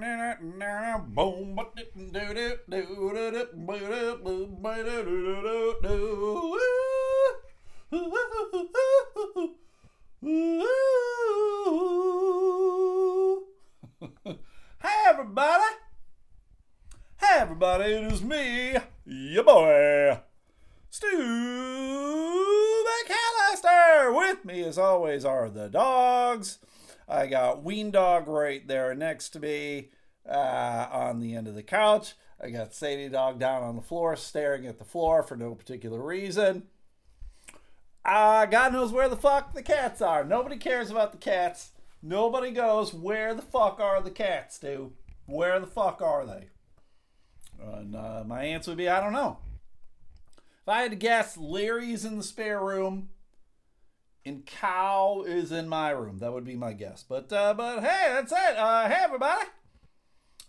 Hey everybody! Hey everybody, it is me, your boy, Stu McAllister. With me, as always, are the dogs. I got Ween Dog right there next to me uh, on the end of the couch. I got Sadie Dog down on the floor, staring at the floor for no particular reason. Uh, God knows where the fuck the cats are. Nobody cares about the cats. Nobody goes, where the fuck are the cats, dude? Where the fuck are they? And uh, my answer would be, I don't know. If I had to guess, Larry's in the spare room, and Cow is in my room. That would be my guess. But uh, but hey, that's it. Uh, hey everybody,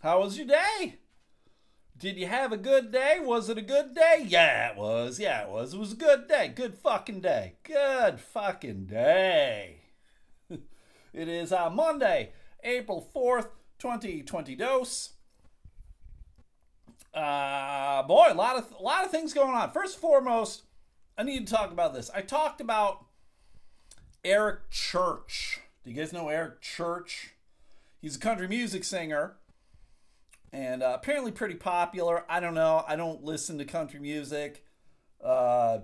how was your day? Did you have a good day? Was it a good day? Yeah, it was. Yeah, it was. It was a good day. Good fucking day. Good fucking day. it is uh, Monday, April 4th, 2020 dose. Uh, boy, a lot of a lot of things going on. First and foremost, I need to talk about this. I talked about Eric Church. Do you guys know Eric Church? He's a country music singer and uh, apparently pretty popular. I don't know. I don't listen to country music. Uh,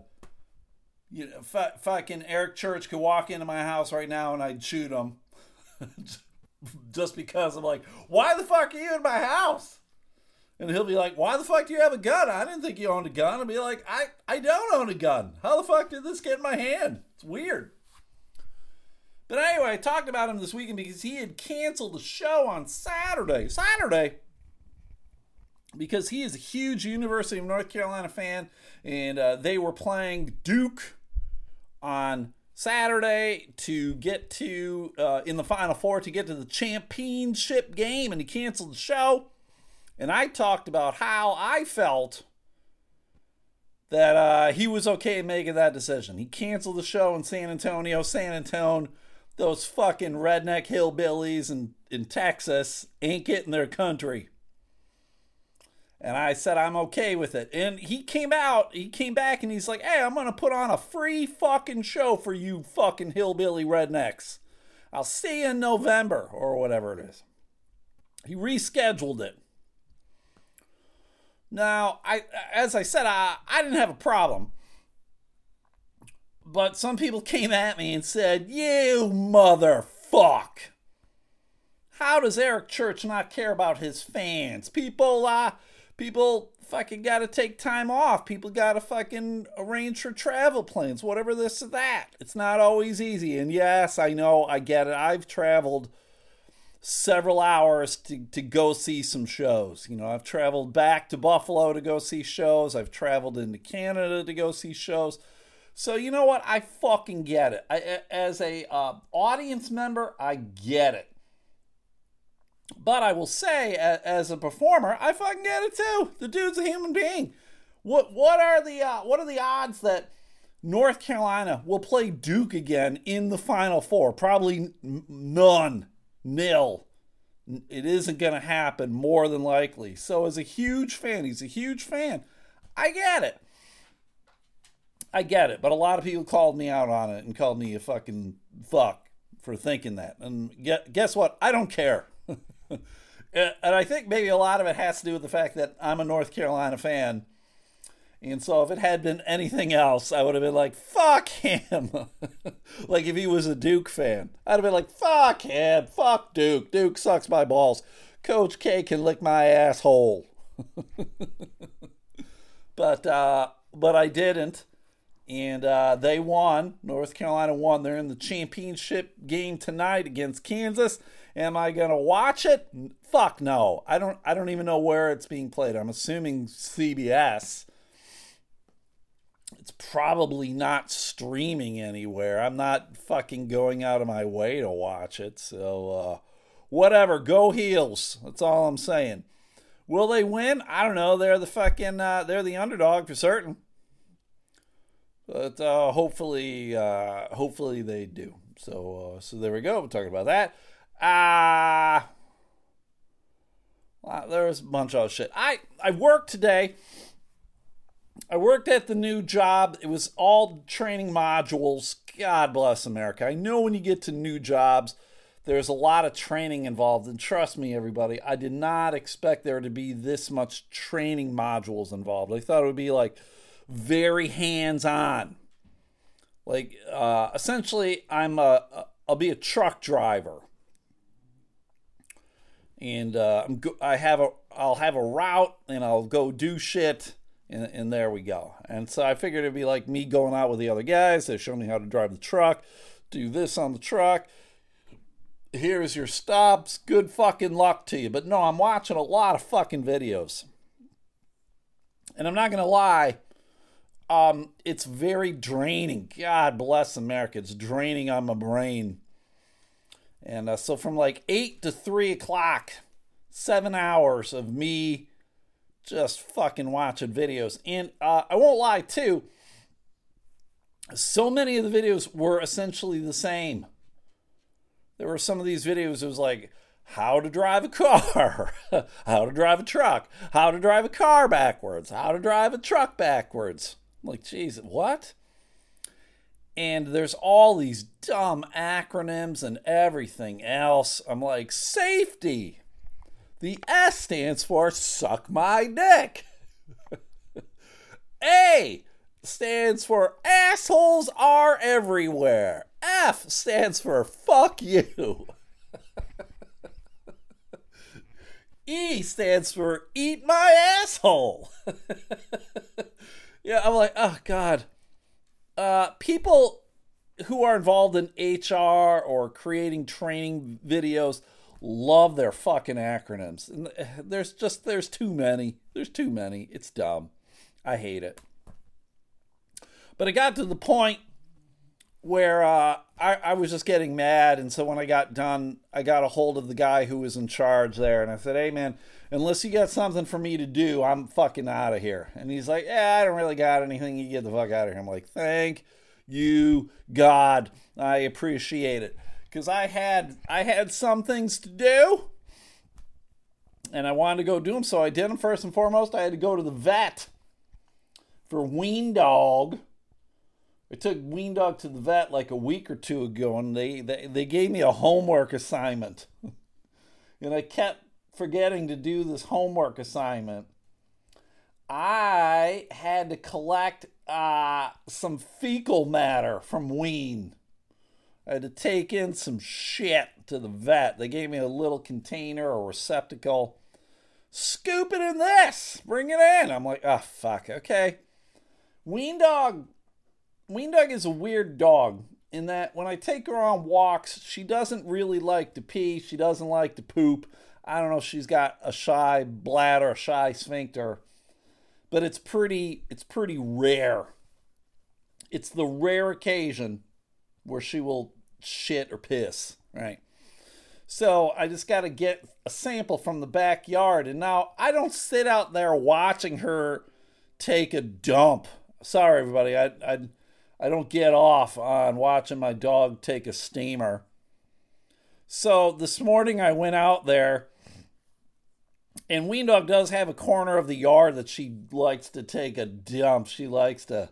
you know, f- fucking Eric Church could walk into my house right now and I'd shoot him, just because I'm like, why the fuck are you in my house? And he'll be like, why the fuck do you have a gun? I didn't think you owned a gun. I'll be like, I, I don't own a gun. How the fuck did this get in my hand? It's weird. But anyway, I talked about him this weekend because he had canceled the show on Saturday. Saturday because he is a huge University of North Carolina fan, and uh, they were playing Duke on Saturday to get to uh, in the Final Four to get to the championship game, and he canceled the show. And I talked about how I felt that uh, he was okay making that decision. He canceled the show in San Antonio, San Antonio. Those fucking redneck hillbillies in, in Texas ain't getting their country. And I said, I'm okay with it. And he came out, he came back and he's like, hey, I'm going to put on a free fucking show for you fucking hillbilly rednecks. I'll see you in November or whatever it is. He rescheduled it. Now, I as I said, I, I didn't have a problem. But some people came at me and said, You motherfuck. How does Eric Church not care about his fans? People, uh, people fucking gotta take time off. People gotta fucking arrange for travel plans, whatever this or that. It's not always easy. And yes, I know, I get it. I've traveled several hours to, to go see some shows. You know, I've traveled back to Buffalo to go see shows. I've traveled into Canada to go see shows. So you know what? I fucking get it. I, as a uh, audience member, I get it. But I will say, as a performer, I fucking get it too. The dude's a human being. What what are the uh, what are the odds that North Carolina will play Duke again in the Final Four? Probably none, nil. It isn't going to happen more than likely. So, as a huge fan, he's a huge fan. I get it. I get it. But a lot of people called me out on it and called me a fucking fuck for thinking that. And guess what? I don't care. and I think maybe a lot of it has to do with the fact that I'm a North Carolina fan. And so if it had been anything else, I would have been like, fuck him. like if he was a Duke fan, I'd have been like, fuck him. Fuck Duke. Duke sucks my balls. Coach K can lick my asshole. but uh, but I didn't. And uh, they won. North Carolina won. They're in the championship game tonight against Kansas. Am I gonna watch it? Fuck no. I don't. I don't even know where it's being played. I'm assuming CBS. It's probably not streaming anywhere. I'm not fucking going out of my way to watch it. So uh, whatever. Go heels. That's all I'm saying. Will they win? I don't know. They're the fucking. Uh, they're the underdog for certain. But uh, hopefully, uh, hopefully they do. So, uh, so there we go. We're talking about that. Ah. Uh, a bunch of shit. I I worked today. I worked at the new job. It was all training modules. God bless America. I know when you get to new jobs, there's a lot of training involved. And trust me, everybody, I did not expect there to be this much training modules involved. I thought it would be like very hands on. Like, uh, essentially, I'm a, I'll be a truck driver. And uh, I'm go- I have a I'll have a route and I'll go do shit and, and there we go. And so I figured it'd be like me going out with the other guys. They show me how to drive the truck, do this on the truck. Here's your stops. Good fucking luck to you. But no, I'm watching a lot of fucking videos. And I'm not going to lie, um, it's very draining. God bless America. It's draining on my brain. And uh, so from like 8 to 3 o'clock, seven hours of me just fucking watching videos. And uh, I won't lie, too, so many of the videos were essentially the same. There were some of these videos, it was like, how to drive a car, how to drive a truck, how to drive a car backwards, how to drive a truck backwards. Like, geez, what? And there's all these dumb acronyms and everything else. I'm like, safety. The S stands for suck my dick. A stands for assholes are everywhere. F stands for fuck you. e stands for eat my asshole. yeah, I'm like, oh God. Uh, people who are involved in HR or creating training videos love their fucking acronyms. And uh, there's just there's too many. There's too many. It's dumb. I hate it. But it got to the point where uh, I, I was just getting mad, and so when I got done, I got a hold of the guy who was in charge there, and I said, "Hey, man, unless you got something for me to do, I'm fucking out of here." And he's like, "Yeah, I don't really got anything. You get the fuck out of here." I'm like, "Thank you, God. I appreciate it." because I had I had some things to do, and I wanted to go do them. So I did them first and foremost. I had to go to the vet for Ween dog. I took Ween dog to the vet like a week or two ago, and they they, they gave me a homework assignment, and I kept forgetting to do this homework assignment. I had to collect uh, some fecal matter from Ween. I had to take in some shit to the vet. They gave me a little container or receptacle. Scoop it in this. Bring it in. I'm like, oh fuck. Okay. Ween dog. Ween dog is a weird dog in that when I take her on walks, she doesn't really like to pee. She doesn't like to poop. I don't know if she's got a shy bladder, a shy sphincter, but it's pretty. It's pretty rare. It's the rare occasion where she will shit or piss, right? So I just got to get a sample from the backyard. And now I don't sit out there watching her take a dump. Sorry, everybody. I, I, I don't get off on watching my dog take a steamer. So this morning I went out there, and Ween Dog does have a corner of the yard that she likes to take a dump. She likes to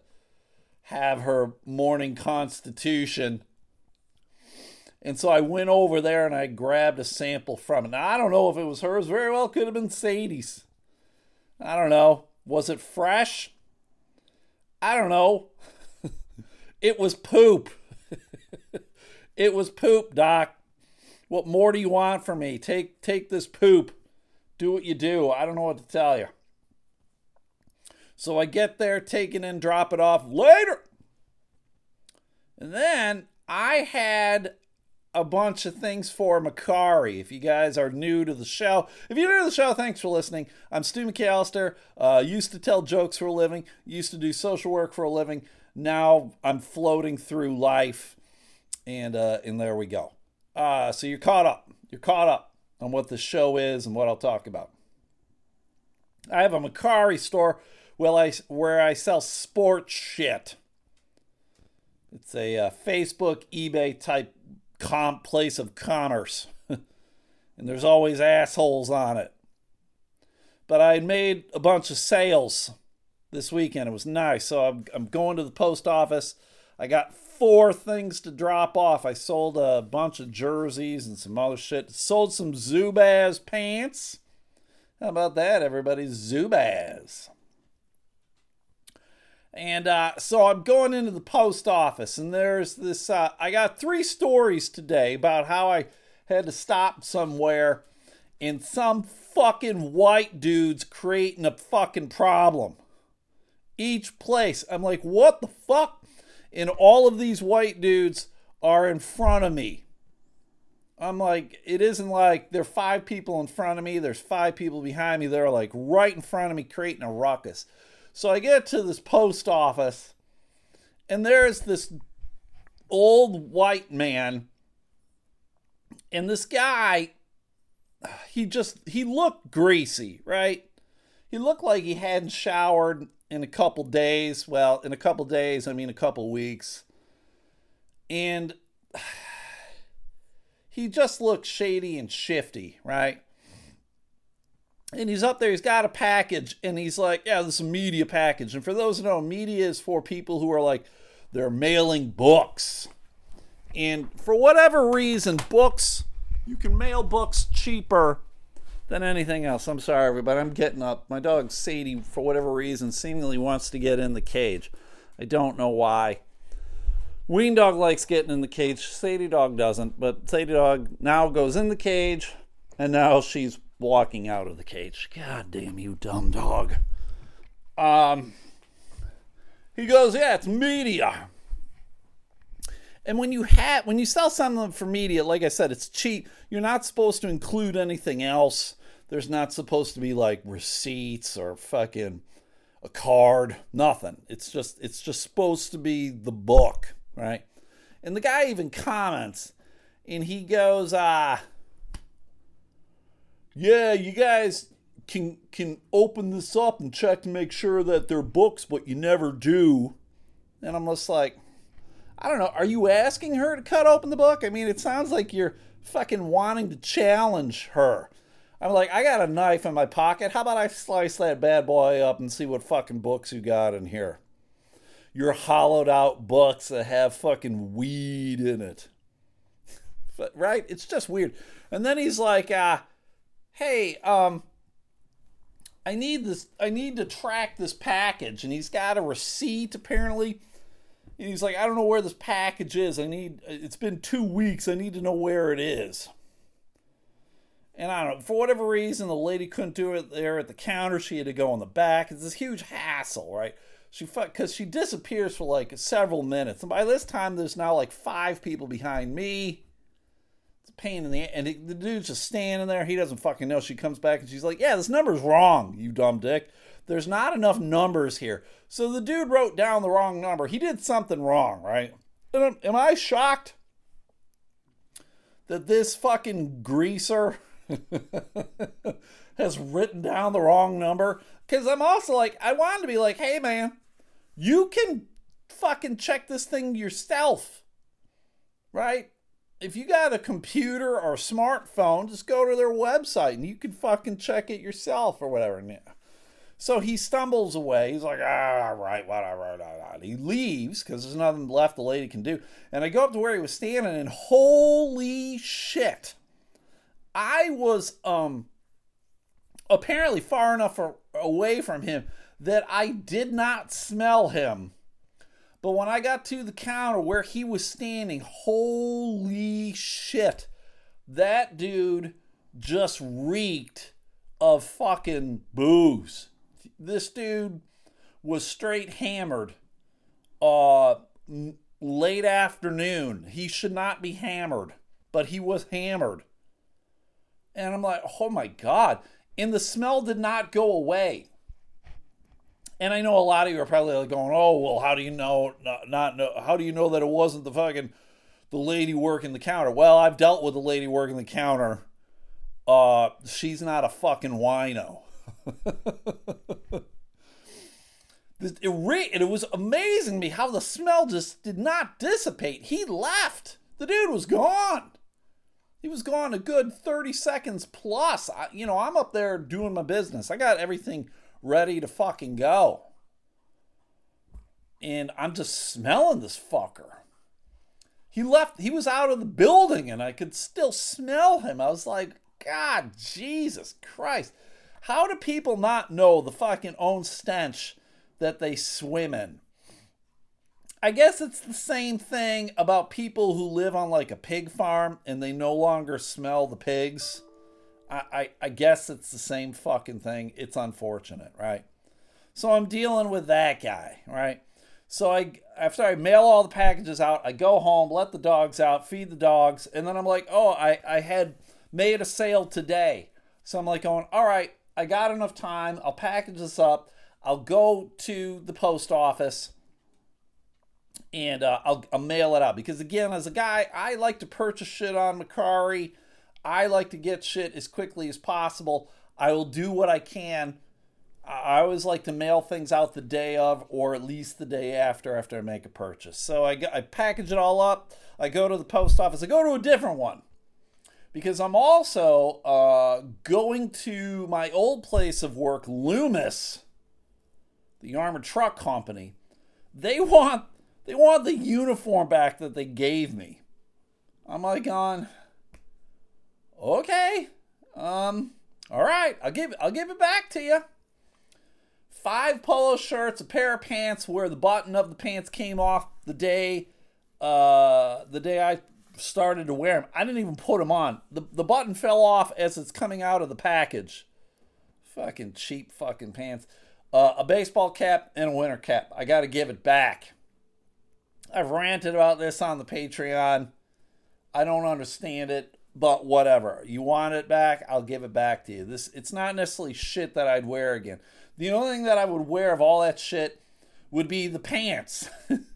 have her morning constitution and so I went over there and I grabbed a sample from it. Now, I don't know if it was hers. Very well could have been Sadie's. I don't know. Was it fresh? I don't know. It was poop. it was poop, Doc. What more do you want from me? Take take this poop. Do what you do. I don't know what to tell you. So I get there, take it in, drop it off later. And then I had a bunch of things for Mercari. If you guys are new to the show, if you're new to the show, thanks for listening. I'm Stu McAllister. Uh, used to tell jokes for a living, used to do social work for a living. Now I'm floating through life, and uh, and there we go. Uh, so you're caught up. You're caught up on what the show is and what I'll talk about. I have a Mercari store where I where I sell sports shit. It's a uh, Facebook, eBay type comp place of commerce. and there's always assholes on it. but I made a bunch of sales this weekend. It was nice. So I'm, I'm going to the post office. I got four things to drop off. I sold a bunch of jerseys and some other shit. Sold some Zubaz pants. How about that, everybody? Zubaz. And uh, so I'm going into the post office, and there's this. Uh, I got three stories today about how I had to stop somewhere, and some fucking white dudes creating a fucking problem. Each place. I'm like, what the fuck? And all of these white dudes are in front of me. I'm like, it isn't like there are five people in front of me, there's five people behind me. They're like right in front of me creating a ruckus. So I get to this post office, and there's this old white man, and this guy, he just, he looked greasy, right? He looked like he hadn't showered in a couple days. Well, in a couple days, I mean a couple weeks. And he just looks shady and shifty, right? And he's up there, he's got a package, and he's like, Yeah, this is a media package. And for those who know, media is for people who are like, they're mailing books. And for whatever reason, books, you can mail books cheaper than anything else. I'm sorry, everybody. I'm getting up. My dog Sadie, for whatever reason, seemingly wants to get in the cage. I don't know why. Ween dog likes getting in the cage. Sadie dog doesn't, but Sadie dog now goes in the cage, and now she's walking out of the cage. God damn you, dumb dog. Um, he goes, yeah, it's media. And when you have when you sell something for media, like I said, it's cheap. You're not supposed to include anything else. There's not supposed to be like receipts or fucking a card, nothing. It's just it's just supposed to be the book right? And the guy even comments and he goes, uh, yeah, you guys can can open this up and check to make sure that they're books, but you never do. And I'm just like, I don't know. Are you asking her to cut open the book? I mean, it sounds like you're fucking wanting to challenge her. I'm like, I got a knife in my pocket. How about I slice that bad boy up and see what fucking books you got in here? your hollowed out books that have fucking weed in it. But, right? It's just weird. And then he's like, uh, hey, um, I need this I need to track this package and he's got a receipt apparently. And he's like, I don't know where this package is. I need it's been two weeks. I need to know where it is. And I don't know, for whatever reason, the lady couldn't do it there at the counter. She had to go in the back. It's this huge hassle, right? She fuck because she disappears for like several minutes, and by this time there's now like five people behind me. It's a pain in the and the dude's just standing there. He doesn't fucking know. She comes back and she's like, "Yeah, this number's wrong, you dumb dick. There's not enough numbers here." So the dude wrote down the wrong number. He did something wrong, right? Am, am I shocked that this fucking greaser has written down the wrong number? Because I'm also like, I wanted to be like, hey man, you can fucking check this thing yourself, right? If you got a computer or a smartphone, just go to their website and you can fucking check it yourself or whatever. So he stumbles away. He's like, ah, right, whatever. He leaves because there's nothing left the lady can do. And I go up to where he was standing, and holy shit, I was um apparently far enough away from him that I did not smell him. But when I got to the counter where he was standing, holy shit, that dude just reeked of fucking booze. This dude was straight hammered. Uh, late afternoon. He should not be hammered, but he was hammered. And I'm like, oh my God. And the smell did not go away. And I know a lot of you are probably like going, "Oh, well, how do you know not, not know? How do you know that it wasn't the fucking the lady working the counter?" Well, I've dealt with the lady working the counter. Uh, she's not a fucking wino. It, it, it was amazing me how the smell just did not dissipate. He left. The dude was gone. He was gone a good 30 seconds plus. I, you know, I'm up there doing my business. I got everything ready to fucking go. And I'm just smelling this fucker. He left, he was out of the building and I could still smell him. I was like, God, Jesus Christ. How do people not know the fucking own stench that they swim in? I guess it's the same thing about people who live on like a pig farm and they no longer smell the pigs. I, I, I guess it's the same fucking thing. It's unfortunate, right? So I'm dealing with that guy, right? So I after I mail all the packages out, I go home, let the dogs out, feed the dogs, and then I'm like, oh, I, I had made a sale today. So I'm like going, all right, I got enough time. I'll package this up. I'll go to the post office and uh, I'll, I'll mail it out. Because again, as a guy, I like to purchase shit on Mercari. I like to get shit as quickly as possible. I will do what I can. I always like to mail things out the day of, or at least the day after, after I make a purchase. So I, I package it all up. I go to the post office. I go to a different one because I'm also uh, going to my old place of work, Loomis, the armored truck company. They want they want the uniform back that they gave me. I'm like on. Okay, um, all right, I'll give I'll give it back to you. Five polo shirts, a pair of pants where the button of the pants came off the day, uh, the day I started to wear them. I didn't even put them on. The, the button fell off as it's coming out of the package. Fucking cheap fucking pants. Uh, a baseball cap and a winter cap. I got to give it back. I've ranted about this on the Patreon. I don't understand it, but whatever. You want it back, I'll give it back to you. This it's not necessarily shit that I'd wear again. The only thing that I would wear of all that shit would be the pants.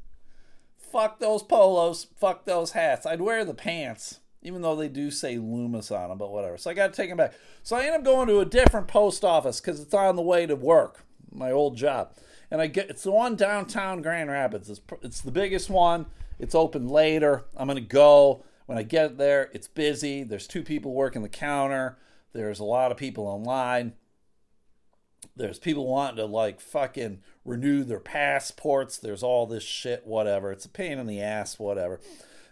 fuck those polos, fuck those hats. I'd wear the pants, even though they do say Loomis on them, but whatever. So I got to take them back. So I end up going to a different post office because it's on the way to work, my old job. And I get it's the one downtown Grand Rapids. It's, it's the biggest one. It's open later. I'm gonna go. When I get there, it's busy. There's two people working the counter. There's a lot of people online. There's people wanting to like fucking renew their passports. There's all this shit, whatever. It's a pain in the ass, whatever.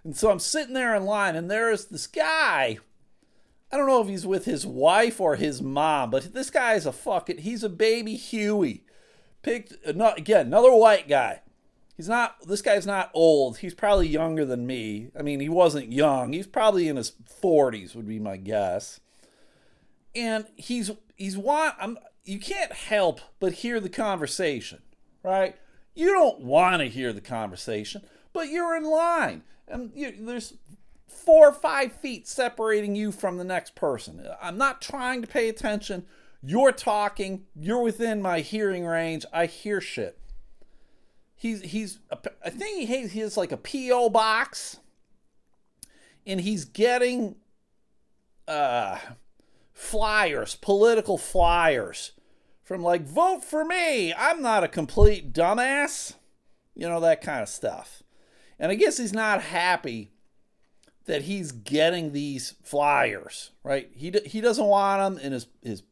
And so I'm sitting there in line, and there's this guy. I don't know if he's with his wife or his mom, but this guy is a fucking. He's a baby Huey. Picked uh, again another white guy. He's not. This guy's not old. He's probably younger than me. I mean, he wasn't young. He's probably in his 40s, would be my guess. And he's he's want. I'm you can't help but hear the conversation, right? You don't want to hear the conversation, but you're in line. And you, there's four or five feet separating you from the next person. I'm not trying to pay attention. You're talking. You're within my hearing range. I hear shit. He's he's I think he has like a PO box, and he's getting uh flyers, political flyers from like, vote for me. I'm not a complete dumbass. You know, that kind of stuff. And I guess he's not happy that he's getting these flyers, right? He, he doesn't want them in his, his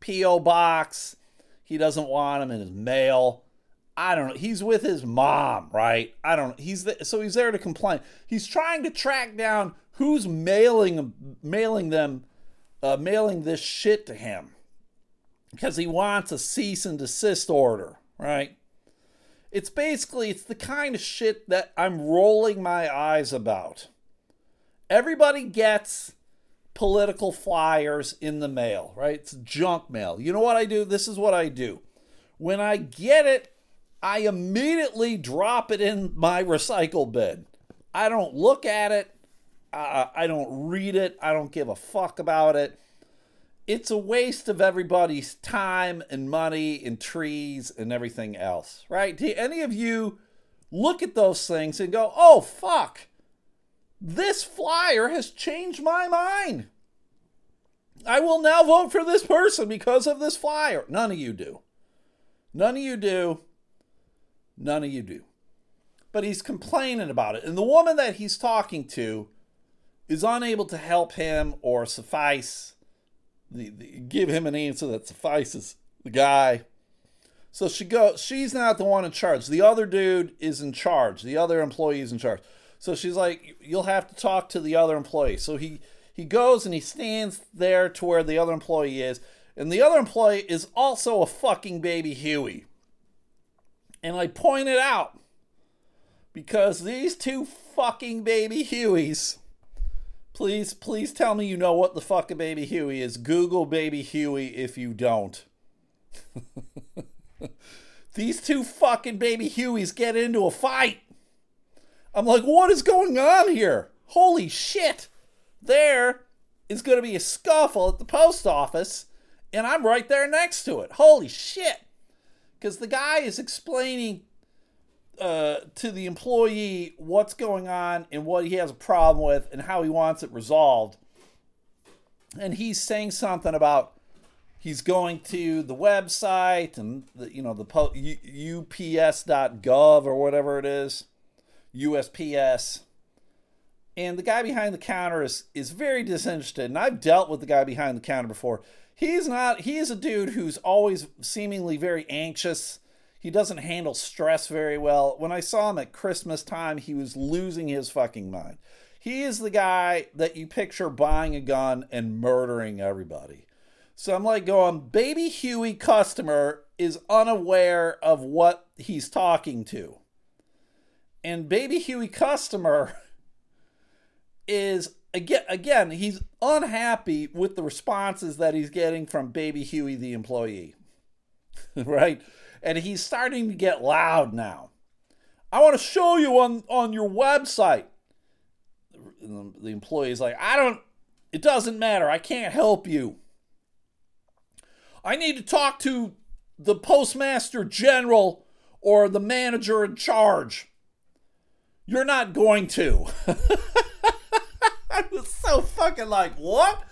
P.O. box. He doesn't want them in his mail. I don't know. He's with his mom, right? I don't know. He's the, so he's there to complain. He's trying to track down who's mailing mailing them uh, mailing this shit to him because he wants a cease and desist order, right? It's basically it's the kind of shit that I'm rolling my eyes about. Everybody gets political flyers in the mail, right? It's junk mail. You know what I do? This is what I do. When I get it, I immediately drop it in my recycle bin. I don't look at it. Uh, I don't read it. I don't give a fuck about it it's a waste of everybody's time and money and trees and everything else, right? Do any of you look at those things and go, oh, fuck, this flyer has changed my mind? I will now vote for this person because of this flyer. None of you do. None of you do. None of you do. But he's complaining about it. And the woman that he's talking to is unable to help him or suffice, the, the, give him an answer that suffices the guy. So she goes, she's not the one in charge. The other dude is in charge. The other employee is in charge. So she's like, you'll have to talk to the other employee. So he, he goes and he stands there to where the other employee is. And the other employee is also a fucking baby Huey. And I pointed out because these two fucking baby Hueys. Please, please tell me you know what the fuck a baby Huey is. Google baby Huey if you don't. these two fucking baby Hueys get into a fight. I'm like, what is going on here? Holy shit. There is going to be a scuffle at the post office, and I'm right there next to it. Holy shit. Because the guy is explaining uh, to the employee what's going on and what he has a problem with and how he wants it resolved. And he's saying something about he's going to the website and the, you know the ups.gov or whatever it is, USPS. And the guy behind the counter is is very disinterested. And I've dealt with the guy behind the counter before. He's not. He is a dude who's always seemingly very anxious he doesn't handle stress very well. When I saw him at Christmas time, he was losing his fucking mind. He is the guy that you picture buying a gun and murdering everybody. So I'm like going, Baby Huey customer is unaware of what he's talking to. And Baby Huey customer is again again he's unhappy with the responses that he's getting from Baby Huey the employee. right? And he's starting to get loud now. I want to show you on, on your website. The, the employee's like, I don't, it doesn't matter. I can't help you. I need to talk to the postmaster general or the manager in charge. You're not going to. I was so fucking like, what?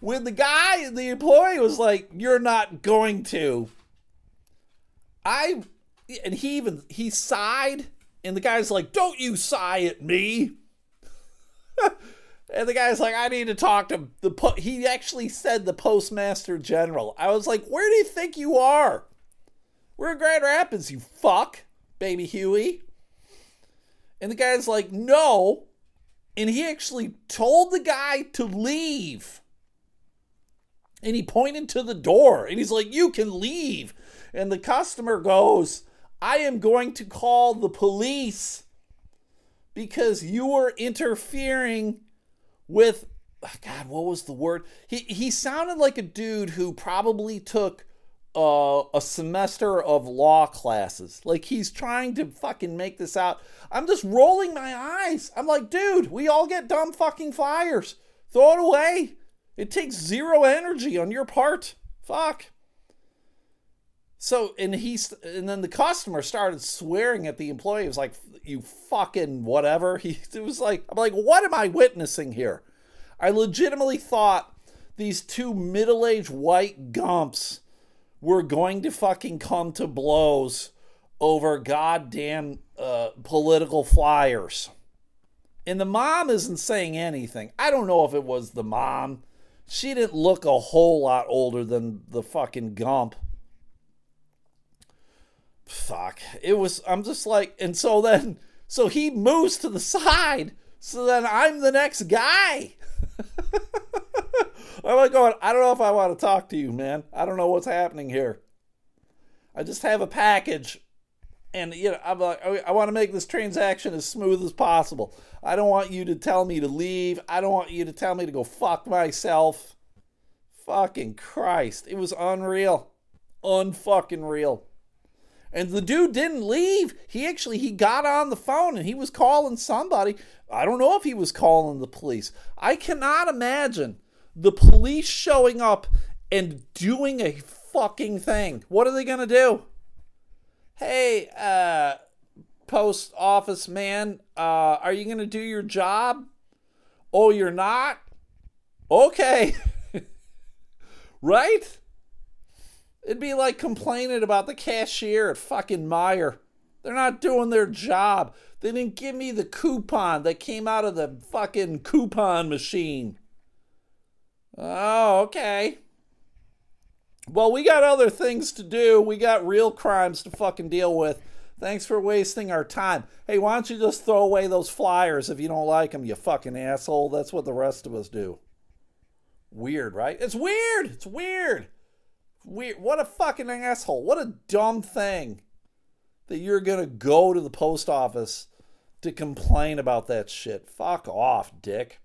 When the guy, the employee was like, You're not going to. I and he even he sighed, and the guy's like, "Don't you sigh at me." and the guy's like, "I need to talk to the." Po-. He actually said the postmaster general. I was like, "Where do you think you are? We're in Grand Rapids, you fuck, baby Huey." And the guy's like, "No," and he actually told the guy to leave. And he pointed to the door, and he's like, "You can leave." And the customer goes, I am going to call the police because you are interfering with oh God, what was the word? He he sounded like a dude who probably took uh, a semester of law classes. Like he's trying to fucking make this out. I'm just rolling my eyes. I'm like, dude, we all get dumb fucking flyers. Throw it away. It takes zero energy on your part. Fuck. So and he's and then the customer started swearing at the employee. He was like, "You fucking whatever." He it was like, I'm like, what am I witnessing here? I legitimately thought these two middle-aged white gumps were going to fucking come to blows over goddamn uh, political flyers. And the mom isn't saying anything. I don't know if it was the mom. She didn't look a whole lot older than the fucking gump fuck. It was, I'm just like, and so then, so he moves to the side. So then I'm the next guy. I'm like going, I don't know if I want to talk to you, man. I don't know what's happening here. I just have a package and you know I'm like I want to make this transaction as smooth as possible. I don't want you to tell me to leave. I don't want you to tell me to go fuck myself. Fucking Christ. It was unreal. Unfucking real. And the dude didn't leave. He actually he got on the phone and he was calling somebody. I don't know if he was calling the police. I cannot imagine the police showing up and doing a fucking thing. What are they to do? Hey, uh post office man, uh are you to do your job? Oh, you're not? Okay. right? It'd be like complaining about the cashier at fucking Meijer. They're not doing their job. They didn't give me the coupon that came out of the fucking coupon machine. Oh, okay. Well, we got other things to do. We got real crimes to fucking deal with. Thanks for wasting our time. Hey, why don't you just throw away those flyers if you don't like them, you fucking asshole? That's what the rest of us do. Weird, right? It's weird. It's weird. Weird. What a fucking asshole. What a dumb thing that you're going to go to the post office to complain about that shit. Fuck off, dick.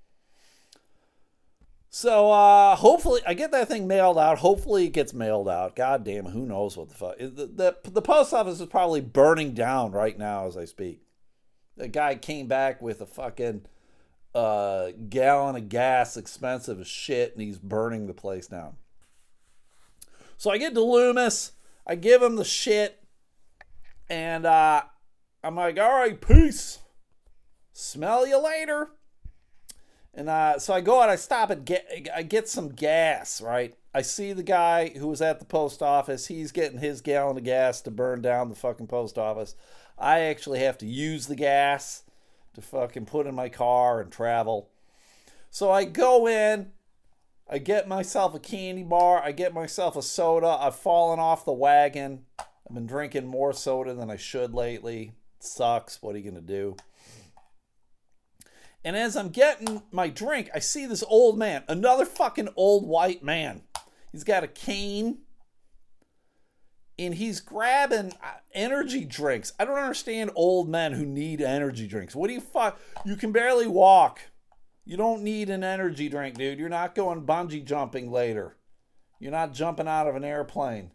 So uh, hopefully I get that thing mailed out. Hopefully it gets mailed out. God damn, who knows what the fuck. The, the, the post office is probably burning down right now as I speak. The guy came back with a fucking uh, gallon of gas, expensive as shit, and he's burning the place down. So I get to Loomis. I give him the shit. And uh, I'm like, all right, peace. Smell you later. And uh, so I go out, I stop and get, I get some gas, right? I see the guy who was at the post office. He's getting his gallon of gas to burn down the fucking post office. I actually have to use the gas to fucking put in my car and travel. So I go in, I get myself a candy bar, I get myself a soda. I've fallen off the wagon. I've been drinking more soda than I should lately. It sucks. What are you going to do? And as I'm getting my drink, I see this old man, another fucking old white man. He's got a cane and he's grabbing uh, energy drinks. I don't understand old men who need energy drinks. What do you fuck? You can barely walk. You don't need an energy drink, dude. You're not going bungee jumping later. You're not jumping out of an airplane.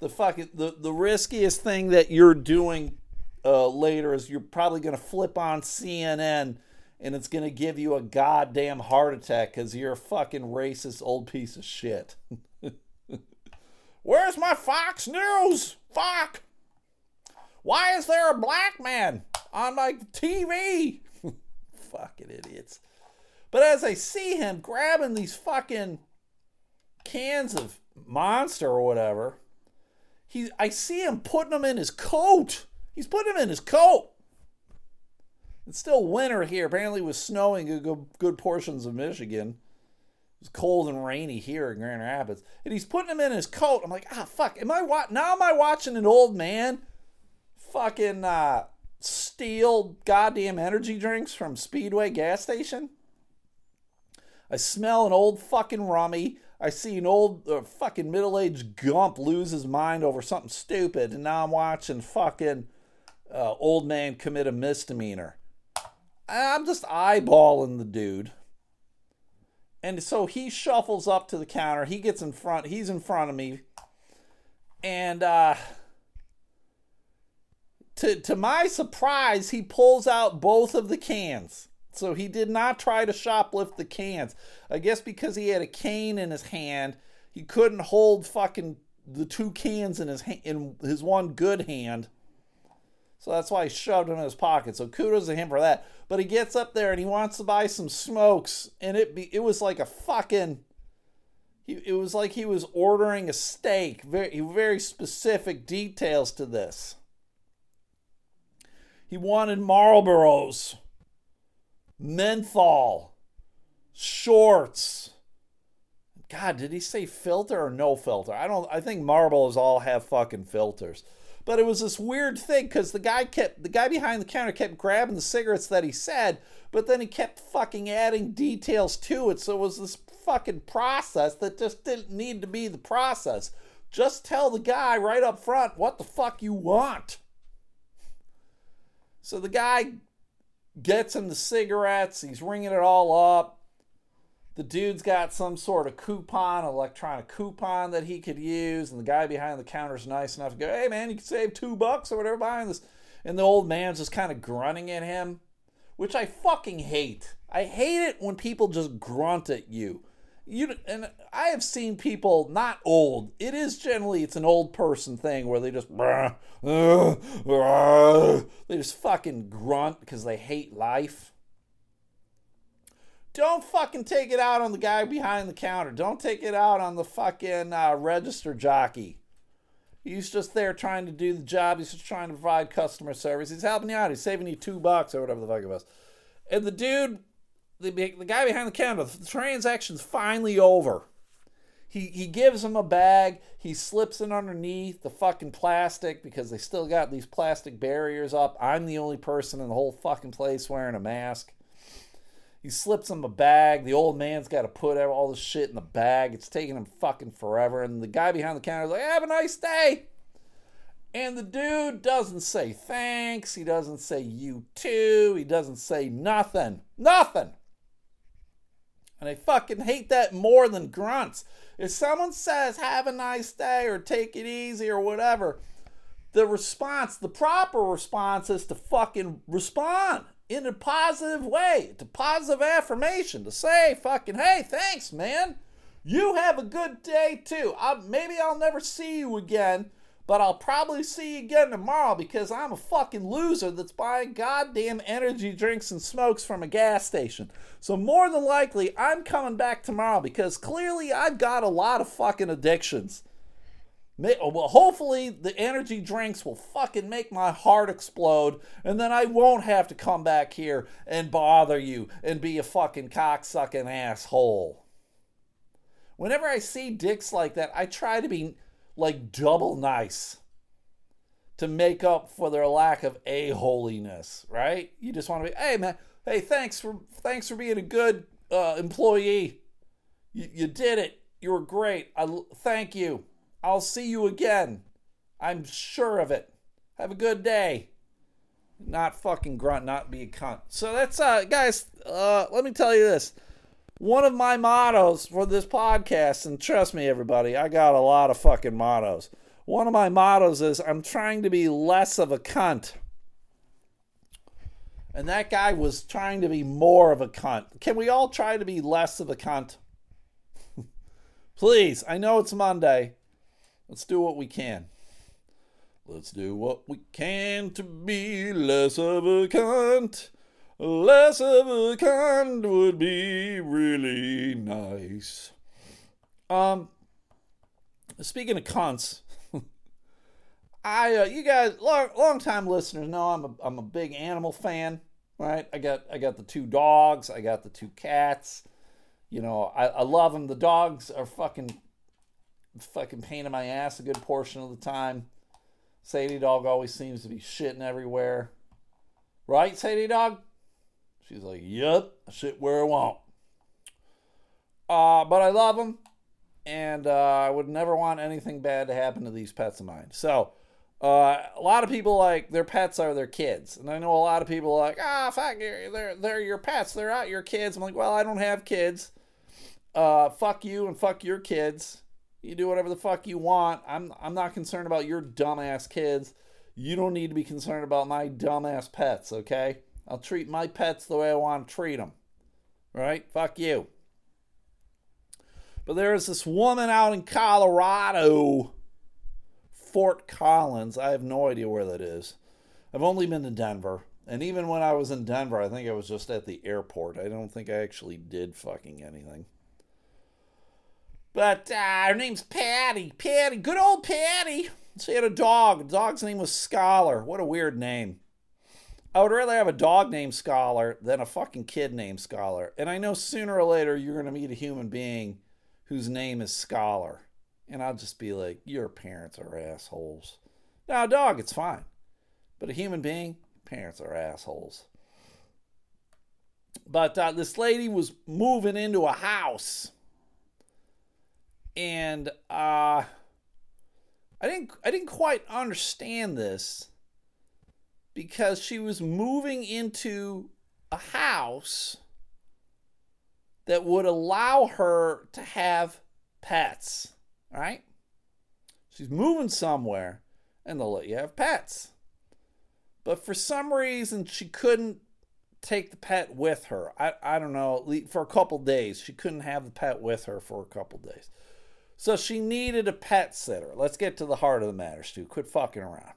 The fucking the, the riskiest thing that you're doing uh, later is you're probably going to flip on CNN and it's going to give you a goddamn heart attack because you're a fucking racist old piece of shit. Where's my Fox News? Fuck! Why is there a black man on my TV? fucking idiots. But as I see him grabbing these fucking cans of Monster or whatever, he I see him putting them in his coat. He's putting them in his coat. It's still winter here. Apparently, it was snowing in good, good portions of Michigan. It was cold and rainy here in Grand Rapids. And he's putting them in his coat. I'm like, ah, fuck. Am I wa- now? Am I watching an old man fucking uh, steal goddamn energy drinks from Speedway gas station? I smell an old fucking rummy. I see an old uh, fucking middle aged gump lose his mind over something stupid, and now I'm watching fucking uh, old man commit a misdemeanor. I'm just eyeballing the dude. And so he shuffles up to the counter. He gets in front. He's in front of me. And uh, to, to my surprise, he pulls out both of the cans. So he did not try to shoplift the cans. I guess because he had a cane in his hand, he couldn't hold fucking the two cans in his ha- in his one good hand. So that's why he shoved them in his pocket. So kudos to him for that. But he gets up there and he wants to buy some smokes, and it be it was like a fucking. He, it was like he was ordering a steak. Very very specific details to this. He wanted Marlboros, menthol, shorts. God, did he say filter or no filter? I don't. I think marbles all have fucking filters. But it was this weird thing because the guy kept the guy behind the counter kept grabbing the cigarettes that he said, but then he kept fucking adding details to it. So it was this fucking process that just didn't need to be the process. Just tell the guy right up front what the fuck you want. So the guy gets him the cigarettes, he's ringing it all up the dude's got some sort of coupon, electronic coupon that he could use, and the guy behind the counter is nice enough to go, "Hey man, you can save two bucks or whatever buying this," and the old man's just kind of grunting at him, which I fucking hate. I hate it when people just grunt at you. You and I have seen people not old. It is generally it's an old person thing where they just uh, uh, they just fucking grunt because they hate life don't fucking take it out on the guy behind the counter. Don't take it out on the fucking uh, register jockey. He's just there trying to do the job. He's just trying to provide customer service. He's helping you out. He's saving you two bucks or whatever the fuck it was. And the dude, the, the guy behind the counter, the transaction's finally over. He, he gives him a bag. He slips it underneath the fucking plastic because they still got these plastic barriers up. I'm the only person in the whole fucking place wearing a mask. He slips him a bag. The old man's got to put all the shit in the bag. It's taking him fucking forever. And the guy behind the counter is like, have a nice day. And the dude doesn't say thanks. He doesn't say you too. He doesn't say nothing. Nothing. And I fucking hate that more than grunts. If someone says have a nice day or take it easy or whatever, the response, the proper response is to fucking respond in a positive way, to positive affirmation, to say fucking, hey, thanks, man. You have a good day too. I, maybe I'll never see you again, but I'll probably see you again tomorrow because I'm a fucking loser that's buying goddamn energy drinks and smokes from a gas station. So more than likely, I'm coming back tomorrow because clearly I've got a lot of fucking addictions. Oh, well, hopefully the energy drinks will fucking make my heart explode, and then I won't have to come back here and bother you and be a fucking cocksucking asshole. Whenever I see dicks like that, I try to be like double nice to make up for their lack of a holiness, right? You just want to be, hey man, hey thanks for thanks for being a good uh, employee. You, you did it. You were great. I thank you. I'll see you again. I'm sure of it. Have a good day. Not fucking grunt, not be a cunt. So that's uh guys, uh let me tell you this. One of my mottos for this podcast, and trust me everybody, I got a lot of fucking mottos. One of my mottos is I'm trying to be less of a cunt. And that guy was trying to be more of a cunt. Can we all try to be less of a cunt? Please, I know it's Monday. Let's do what we can. Let's do what we can to be less of a cunt. Less of a cunt would be really nice. Um, speaking of cunts, I uh, you guys long long time listeners know I'm a I'm a big animal fan, right? I got I got the two dogs, I got the two cats. You know, I, I love them. The dogs are fucking fucking pain in my ass a good portion of the time. Sadie Dog always seems to be shitting everywhere. Right, Sadie Dog? She's like, Yep, I shit where I want. Uh, but I love them, and uh, I would never want anything bad to happen to these pets of mine. So, uh, a lot of people like their pets are their kids, and I know a lot of people are like, ah, fuck, they're they're your pets, they're not your kids. I'm like, well, I don't have kids. Uh, fuck you and fuck your kids. You do whatever the fuck you want. I'm I'm not concerned about your dumbass kids. You don't need to be concerned about my dumbass pets, okay? I'll treat my pets the way I want to treat them. Right? Fuck you. But there is this woman out in Colorado, Fort Collins. I have no idea where that is. I've only been to Denver. And even when I was in Denver, I think I was just at the airport. I don't think I actually did fucking anything. But uh, her name's Patty. Patty, good old Patty. She had a dog. The dog's name was Scholar. What a weird name. I would rather have a dog named Scholar than a fucking kid named Scholar. And I know sooner or later you're going to meet a human being whose name is Scholar. And I'll just be like, your parents are assholes. Now, a dog, it's fine. But a human being, parents are assholes. But uh, this lady was moving into a house and uh, I didn't I didn't quite understand this because she was moving into a house that would allow her to have pets. Right? She's moving somewhere and they'll let you have pets. But for some reason, she couldn't take the pet with her. I, I don't know, for a couple days. She couldn't have the pet with her for a couple days. So she needed a pet sitter. Let's get to the heart of the matter, Stu. Quit fucking around.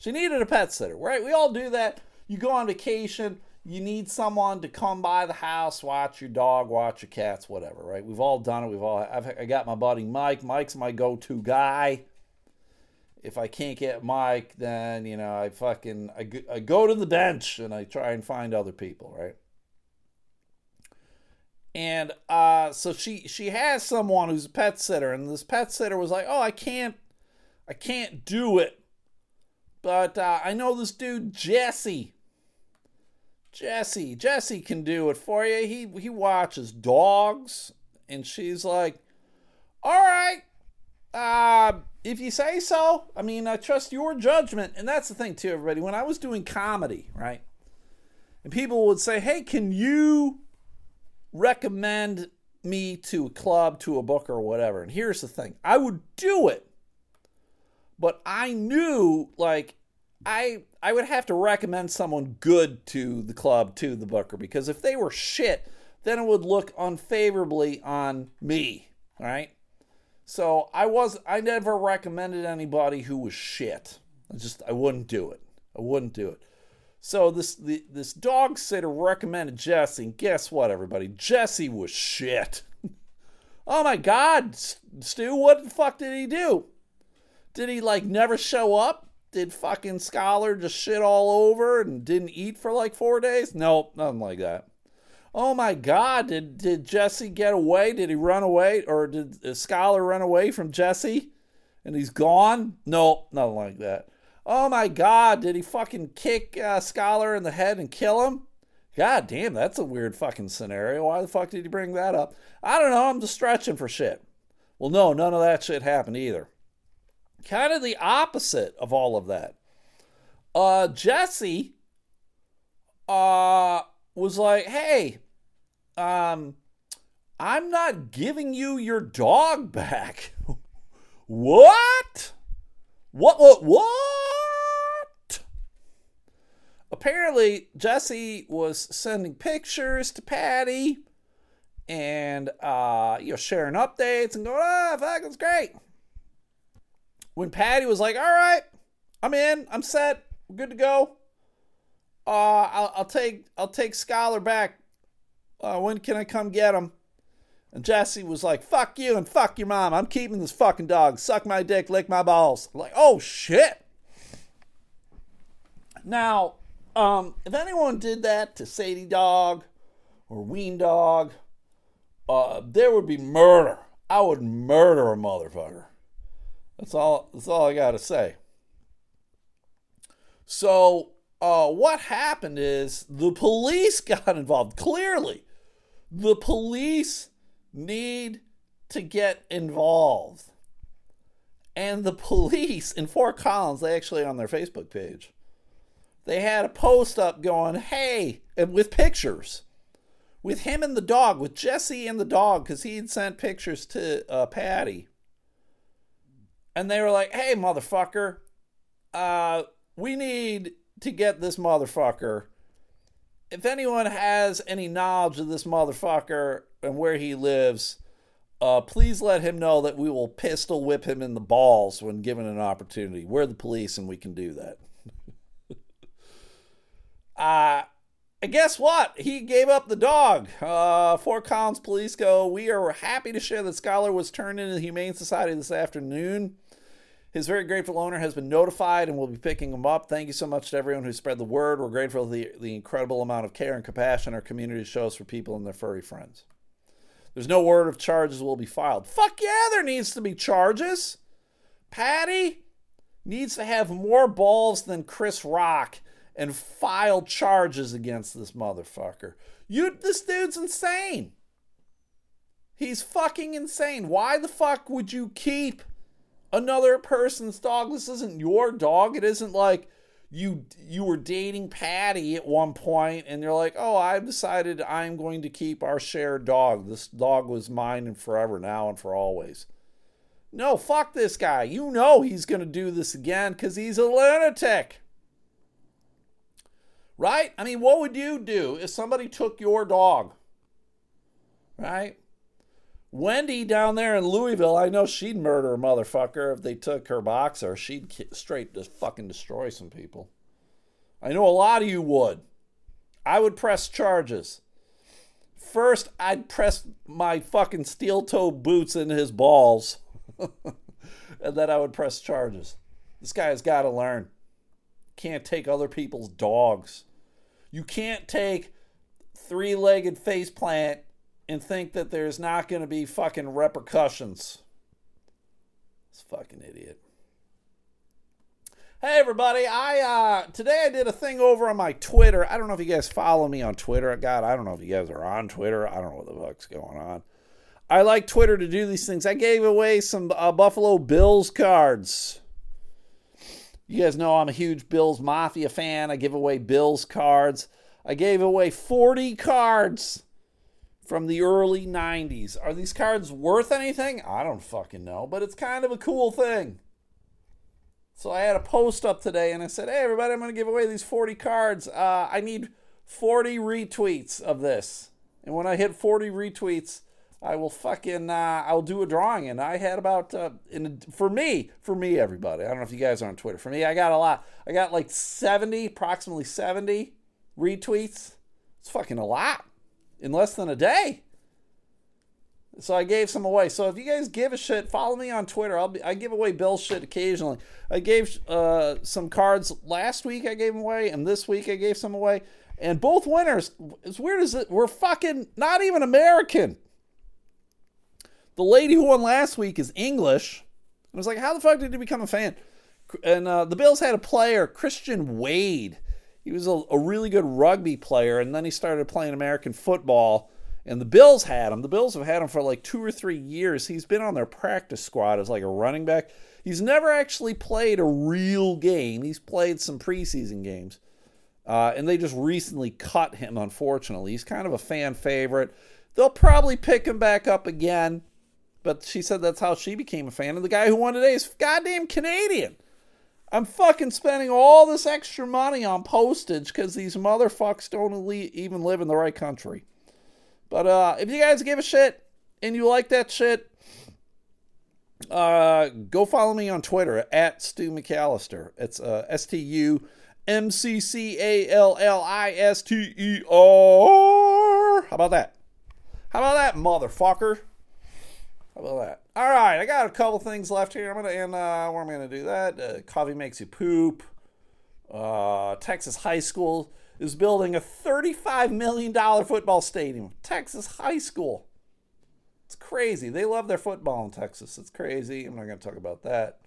She needed a pet sitter, right? We all do that. You go on vacation, you need someone to come by the house, watch your dog, watch your cats, whatever, right? We've all done it. We've all. I've, I got my buddy Mike. Mike's my go-to guy, if I can't get Mike, then you know I fucking I, go- I go to the bench and I try and find other people, right? And uh, so she she has someone who's a pet sitter, and this pet sitter was like, "Oh, I can't, I can't do it, but uh, I know this dude Jesse. Jesse, Jesse can do it for you. He he watches dogs." And she's like, "All right, uh, if you say so. I mean, I trust your judgment." And that's the thing too, everybody. When I was doing comedy, right, and people would say, "Hey, can you?" recommend me to a club, to a book, or whatever. And here's the thing I would do it, but I knew like I I would have to recommend someone good to the club, to the booker, because if they were shit, then it would look unfavorably on me, right? So I was I never recommended anybody who was shit. I just I wouldn't do it. I wouldn't do it. So this the, this dog sitter recommended Jesse, and guess what, everybody? Jesse was shit. oh my God, Stu, what the fuck did he do? Did he like never show up? Did fucking Scholar just shit all over and didn't eat for like four days? Nope, nothing like that. Oh my God, did did Jesse get away? Did he run away, or did Scholar run away from Jesse, and he's gone? Nope, nothing like that. Oh my God, did he fucking kick uh, Scholar in the head and kill him? God damn, that's a weird fucking scenario. Why the fuck did he bring that up? I don't know. I'm just stretching for shit. Well, no, none of that shit happened either. Kind of the opposite of all of that. Uh, Jesse uh, was like, hey, um, I'm not giving you your dog back. what? What, what, what? Apparently, Jesse was sending pictures to Patty and, uh, you know, sharing updates and going, ah, oh, fuck, it's great. When Patty was like, all right, I'm in, I'm set, good to go. Uh, I'll, I'll take, I'll take Scholar back. Uh, when can I come get him? And Jesse was like, fuck you and fuck your mom. I'm keeping this fucking dog. Suck my dick, lick my balls. I'm like, oh shit. Now, um, if anyone did that to Sadie Dog or Ween Dog, uh, there would be murder. I would murder a motherfucker. That's all that's all I gotta say. So uh, what happened is the police got involved. Clearly, the police need to get involved. And the police in Fort Collins, they actually on their Facebook page, they had a post up going, hey, with pictures, with him and the dog, with Jesse and the dog, because he had sent pictures to uh, Patty. And they were like, hey, motherfucker, uh, we need to get this motherfucker. If anyone has any knowledge of this motherfucker and where he lives, uh, please let him know that we will pistol whip him in the balls when given an opportunity. We're the police and we can do that. uh, and guess what? He gave up the dog. Uh, Fort Collins police go, We are happy to share that Scholar was turned into the Humane Society this afternoon. His very grateful owner has been notified and will be picking him up. Thank you so much to everyone who spread the word. We're grateful for the, the incredible amount of care and compassion our community shows for people and their furry friends. There's no word of charges will be filed. Fuck yeah, there needs to be charges. Patty needs to have more balls than Chris Rock and file charges against this motherfucker. You this dude's insane. He's fucking insane. Why the fuck would you keep another person's dog? This isn't your dog. It isn't like you you were dating Patty at one point and you're like, "Oh, I've decided I'm going to keep our shared dog. This dog was mine and forever now and for always." No, fuck this guy. You know he's going to do this again cuz he's a lunatic. Right? I mean, what would you do if somebody took your dog? Right? Wendy down there in Louisville, I know she'd murder a motherfucker if they took her boxer. She'd straight just fucking destroy some people. I know a lot of you would. I would press charges. First, I'd press my fucking steel toe boots into his balls. and then I would press charges. This guy's got to learn. Can't take other people's dogs. You can't take three legged faceplant and think that there's not going to be fucking repercussions. This fucking idiot. Hey everybody, I uh today I did a thing over on my Twitter. I don't know if you guys follow me on Twitter. God, I don't know if you guys are on Twitter. I don't know what the fuck's going on. I like Twitter to do these things. I gave away some uh, Buffalo Bills cards. You guys know I'm a huge Bills Mafia fan. I give away Bills cards. I gave away 40 cards from the early 90s. Are these cards worth anything? I don't fucking know, but it's kind of a cool thing. So I had a post up today and I said, hey, everybody, I'm going to give away these 40 cards. Uh, I need 40 retweets of this. And when I hit 40 retweets, I will fucking, uh, I'll do a drawing. And I had about, uh, in, for me, for me, everybody, I don't know if you guys are on Twitter. For me, I got a lot. I got like 70, approximately 70 retweets. It's fucking a lot in less than a day. So I gave some away. So if you guys give a shit, follow me on Twitter. I'll be, I give away Bill shit occasionally. I gave uh, some cards last week. I gave them away, and this week I gave some away. And both winners, as weird as it, we're fucking not even American. The lady who won last week is English. I was like, how the fuck did you become a fan? And uh, the Bills had a player, Christian Wade. He was a, a really good rugby player, and then he started playing American football and the Bills had him. The Bills have had him for like two or three years. He's been on their practice squad as like a running back. He's never actually played a real game. He's played some preseason games. Uh, and they just recently cut him, unfortunately. He's kind of a fan favorite. They'll probably pick him back up again. But she said that's how she became a fan. And the guy who won today is goddamn Canadian. I'm fucking spending all this extra money on postage because these motherfuckers don't even live in the right country. But uh, if you guys give a shit and you like that shit, uh, go follow me on Twitter at Stu McAllister. It's uh, S T U M C C A L L I S T E R. How about that? How about that, motherfucker? How about that? All right, I got a couple things left here. I'm gonna and uh, where am gonna do that? Uh, coffee makes you poop. Uh, Texas high school is building a $35 million football stadium. Texas High School. It's crazy. They love their football in Texas. It's crazy. I'm not to talk about that.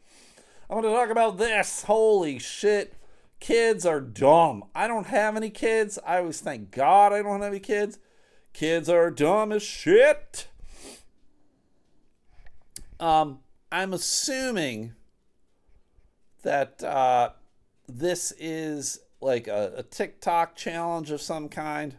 I'm to talk about this. Holy shit. Kids are dumb. I don't have any kids. I always thank God I don't have any kids. Kids are dumb as shit. Um, I'm assuming that uh, this is like a, a TikTok challenge of some kind.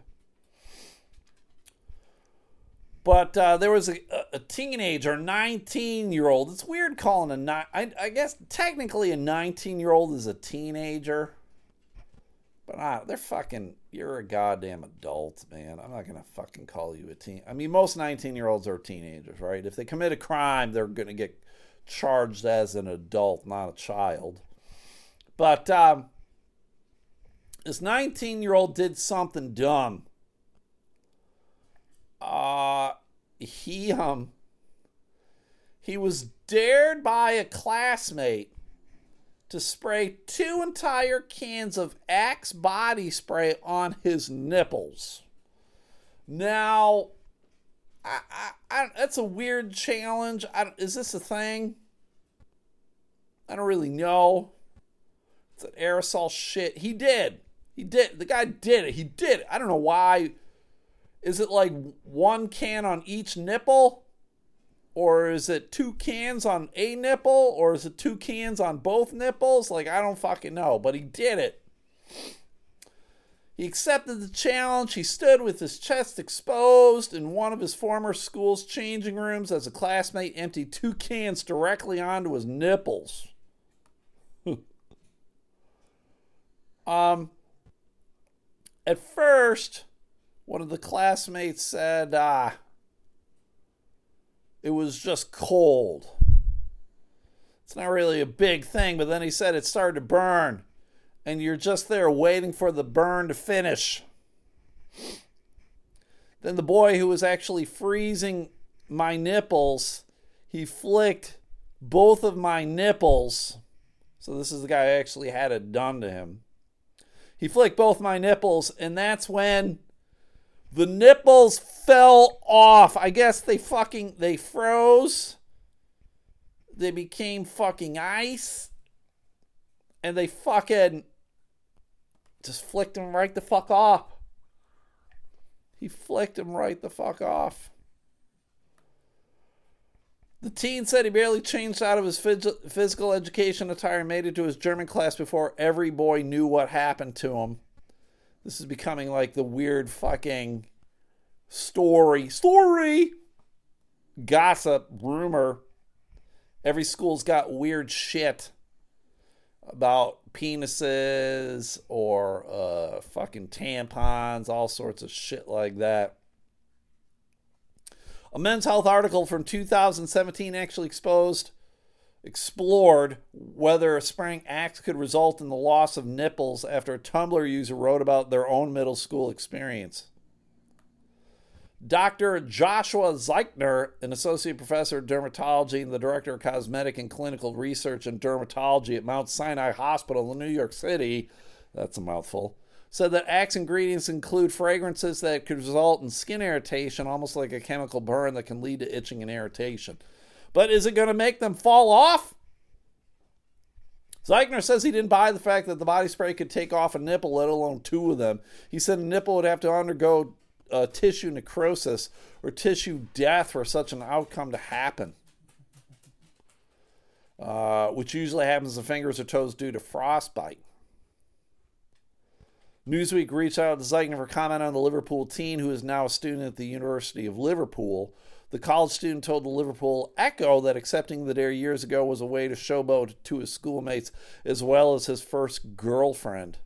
But uh, there was a, a teenager, 19 year old. It's weird calling a nine. I, I guess technically a 19 year old is a teenager. But uh, they're fucking. You're a goddamn adult, man. I'm not gonna fucking call you a teen. I mean, most 19 year olds are teenagers, right? If they commit a crime, they're gonna get charged as an adult, not a child. But um, this 19 year old did something dumb. Uh, he, um, he was dared by a classmate to spray two entire cans of Axe body spray on his nipples. Now, I, I, I, that's a weird challenge. is this a thing? I don't really know. It's an aerosol shit. He did. He did. The guy did it. He did it. I don't know why. Is it like one can on each nipple? Or is it two cans on a nipple? Or is it two cans on both nipples? Like, I don't fucking know. But he did it. He accepted the challenge. He stood with his chest exposed in one of his former school's changing rooms as a classmate emptied two cans directly onto his nipples. um, at first, one of the classmates said, ah, it was just cold. It's not really a big thing, but then he said it started to burn, and you're just there waiting for the burn to finish. Then the boy who was actually freezing my nipples, he flicked both of my nipples So this is the guy actually had it done to him. He flicked both my nipples, and that's when the nipples fell off. I guess they fucking they froze. They became fucking ice. And they fucking just flicked him right the fuck off. He flicked him right the fuck off. The teen said he barely changed out of his phys- physical education attire and made it to his German class before every boy knew what happened to him. This is becoming like the weird fucking story, story, gossip, rumor. Every school's got weird shit about penises or uh, fucking tampons, all sorts of shit like that. A Men's Health article from 2017 actually exposed, explored whether a spraying Axe could result in the loss of nipples after a Tumblr user wrote about their own middle school experience. Dr. Joshua Zeichner, an associate professor of dermatology and the director of cosmetic and clinical research in dermatology at Mount Sinai Hospital in New York City, that's a mouthful, said that Axe ingredients include fragrances that could result in skin irritation, almost like a chemical burn that can lead to itching and irritation. But is it going to make them fall off? Zeichner says he didn't buy the fact that the body spray could take off a nipple, let alone two of them. He said a nipple would have to undergo uh, tissue necrosis or tissue death for such an outcome to happen, uh, which usually happens to fingers or toes due to frostbite. Newsweek reached out to Zeichner for comment on the Liverpool teen who is now a student at the University of Liverpool. The college student told the Liverpool Echo that accepting the dare years ago was a way to showboat to his schoolmates as well as his first girlfriend.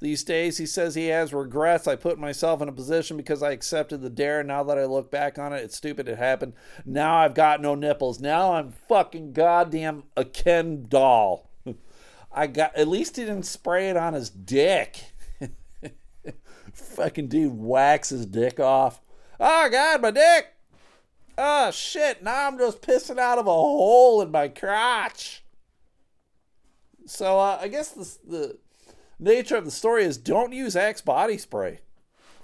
These days, he says he has regrets. I put myself in a position because I accepted the dare. Now that I look back on it, it's stupid. It happened. Now I've got no nipples. Now I'm fucking goddamn a Ken doll. I got, at least he didn't spray it on his dick. fucking dude whacks his dick off. Oh, God, my dick. Oh, shit. Now I'm just pissing out of a hole in my crotch. So uh, I guess the, the nature of the story is don't use Axe body spray.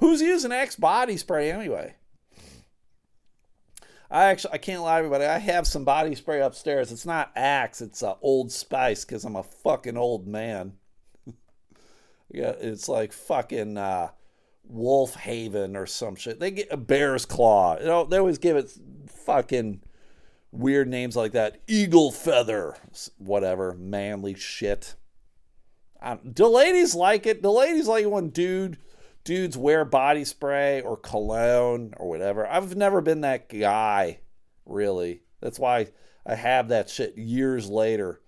Who's using Axe body spray anyway? I actually I can't lie everybody. I have some body spray upstairs. It's not Axe. It's uh, Old Spice because I'm a fucking old man. yeah, it's like fucking uh, Wolf Haven or some shit. They get a Bear's Claw. You know, they always give it fucking weird names like that. Eagle Feather, whatever, manly shit. Um, do ladies like it? Do ladies like when dude dudes wear body spray or cologne or whatever? I've never been that guy, really. That's why I have that shit years later.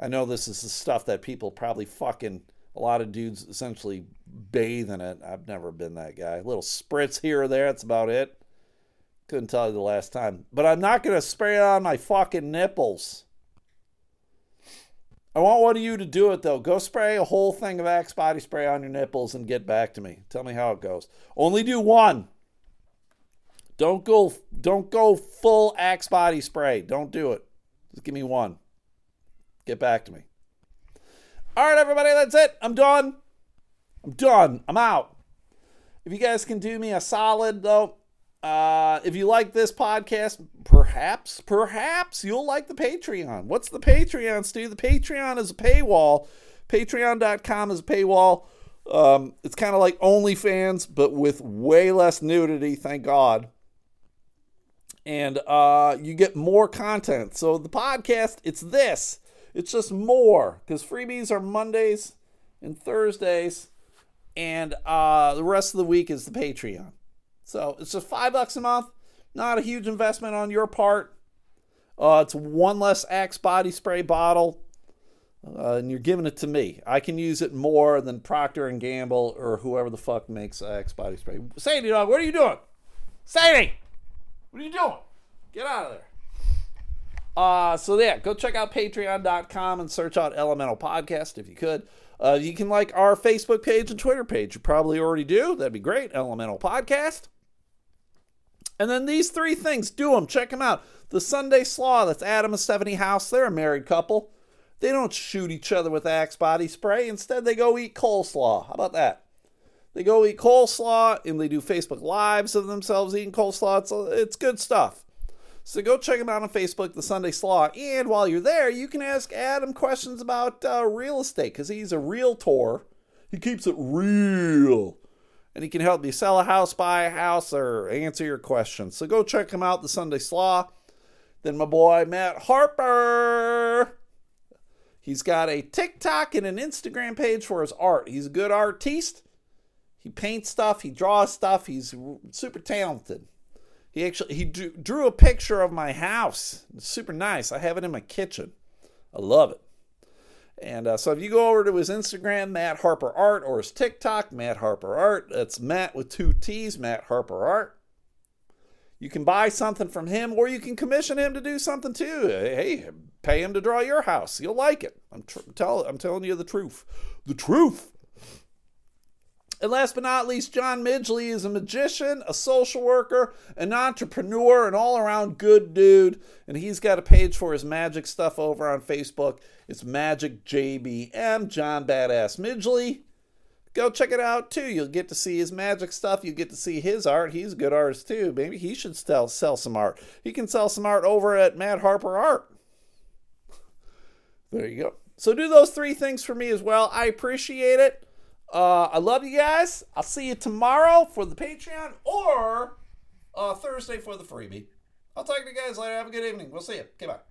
I know this is the stuff that people probably fucking a lot of dudes essentially bathe in it. I've never been that guy. Little spritz here or there, that's about it. Couldn't tell you the last time. But I'm not to spray it on my fucking nipples. I want one of you to do it though. Go spray a whole thing of Axe body spray on your nipples and get back to me. Tell me how it goes. Only do one. Don't go don't go full Axe body spray. Don't do it. Just give me one. Get back to me. All right, everybody, that's it. I'm done. I'm done. I'm out. If you guys can do me a solid though, uh, if you like this podcast, perhaps, perhaps you'll like the Patreon. What's the Patreon, Stu? The Patreon is a paywall. Patreon.com is a paywall. Um, it's kind of like OnlyFans, but with way less nudity, thank God. And uh, you get more content. So the podcast, it's this. It's just more because freebies are Mondays and Thursdays, and uh, the rest of the week is the Patreon. So it's just five bucks a month. Not a huge investment on your part. Uh, it's one less Axe body spray bottle, uh, and you're giving it to me. I can use it more than Procter and Gamble or whoever the fuck makes Axe body spray. Sadie, dog, what are you doing? Sadie, what are you doing? Get out of there. Uh, so yeah, go check out patreon.com and search out Elemental Podcast if you could. Uh, you can like our Facebook page and Twitter page. You probably already do. That'd be great. Elemental Podcast. And then these three things, do them. Check them out. The Sunday Slaw, that's Adam and Stephanie House. They're a married couple. They don't shoot each other with Axe body spray. Instead, they go eat coleslaw. How about that? They go eat coleslaw and they do Facebook Lives of themselves eating coleslaw. It's, it's good stuff. So go check them out on Facebook, The Sunday Slaw. And while you're there, you can ask Adam questions about uh, real estate because he's a realtor. He keeps it real. And he can help you sell a house, buy a house, or answer your questions. So go check him out, The Sunday Slaw. Then my boy Matt Harper. He's got a TikTok and an Instagram page for his art. He's a good artiste. He paints stuff, he draws stuff, he's super talented. He actually he drew a picture of my house. It's super nice. I have it in my kitchen. I love it. And uh, so if you go over to his Instagram, Matt Harper Art, or his TikTok, Matt Harper Art, that's Matt with two T's, Matt Harper Art. You can buy something from him, or you can commission him to do something too. Hey, pay him to draw your house. You'll like it. I'm tr- tell, I'm telling you the truth. The truth. And last but not least, John Midgley is a magician, a social worker, an entrepreneur, an all around good dude. And he's got a page for his magic stuff over on Facebook. It's Magic JBM, John Badass Midgley. Go check it out too. You'll get to see his magic stuff. You'll get to see his art. He's a good artist too. Maybe he should sell, sell some art. He can sell some art over at Matt Harper Art. There you go. So do those three things for me as well. I appreciate it. Uh, I love you guys. I'll see you tomorrow for the Patreon or uh, Thursday for the freebie. I'll talk to you guys later. Have a good evening. We'll see you. Okay, bye.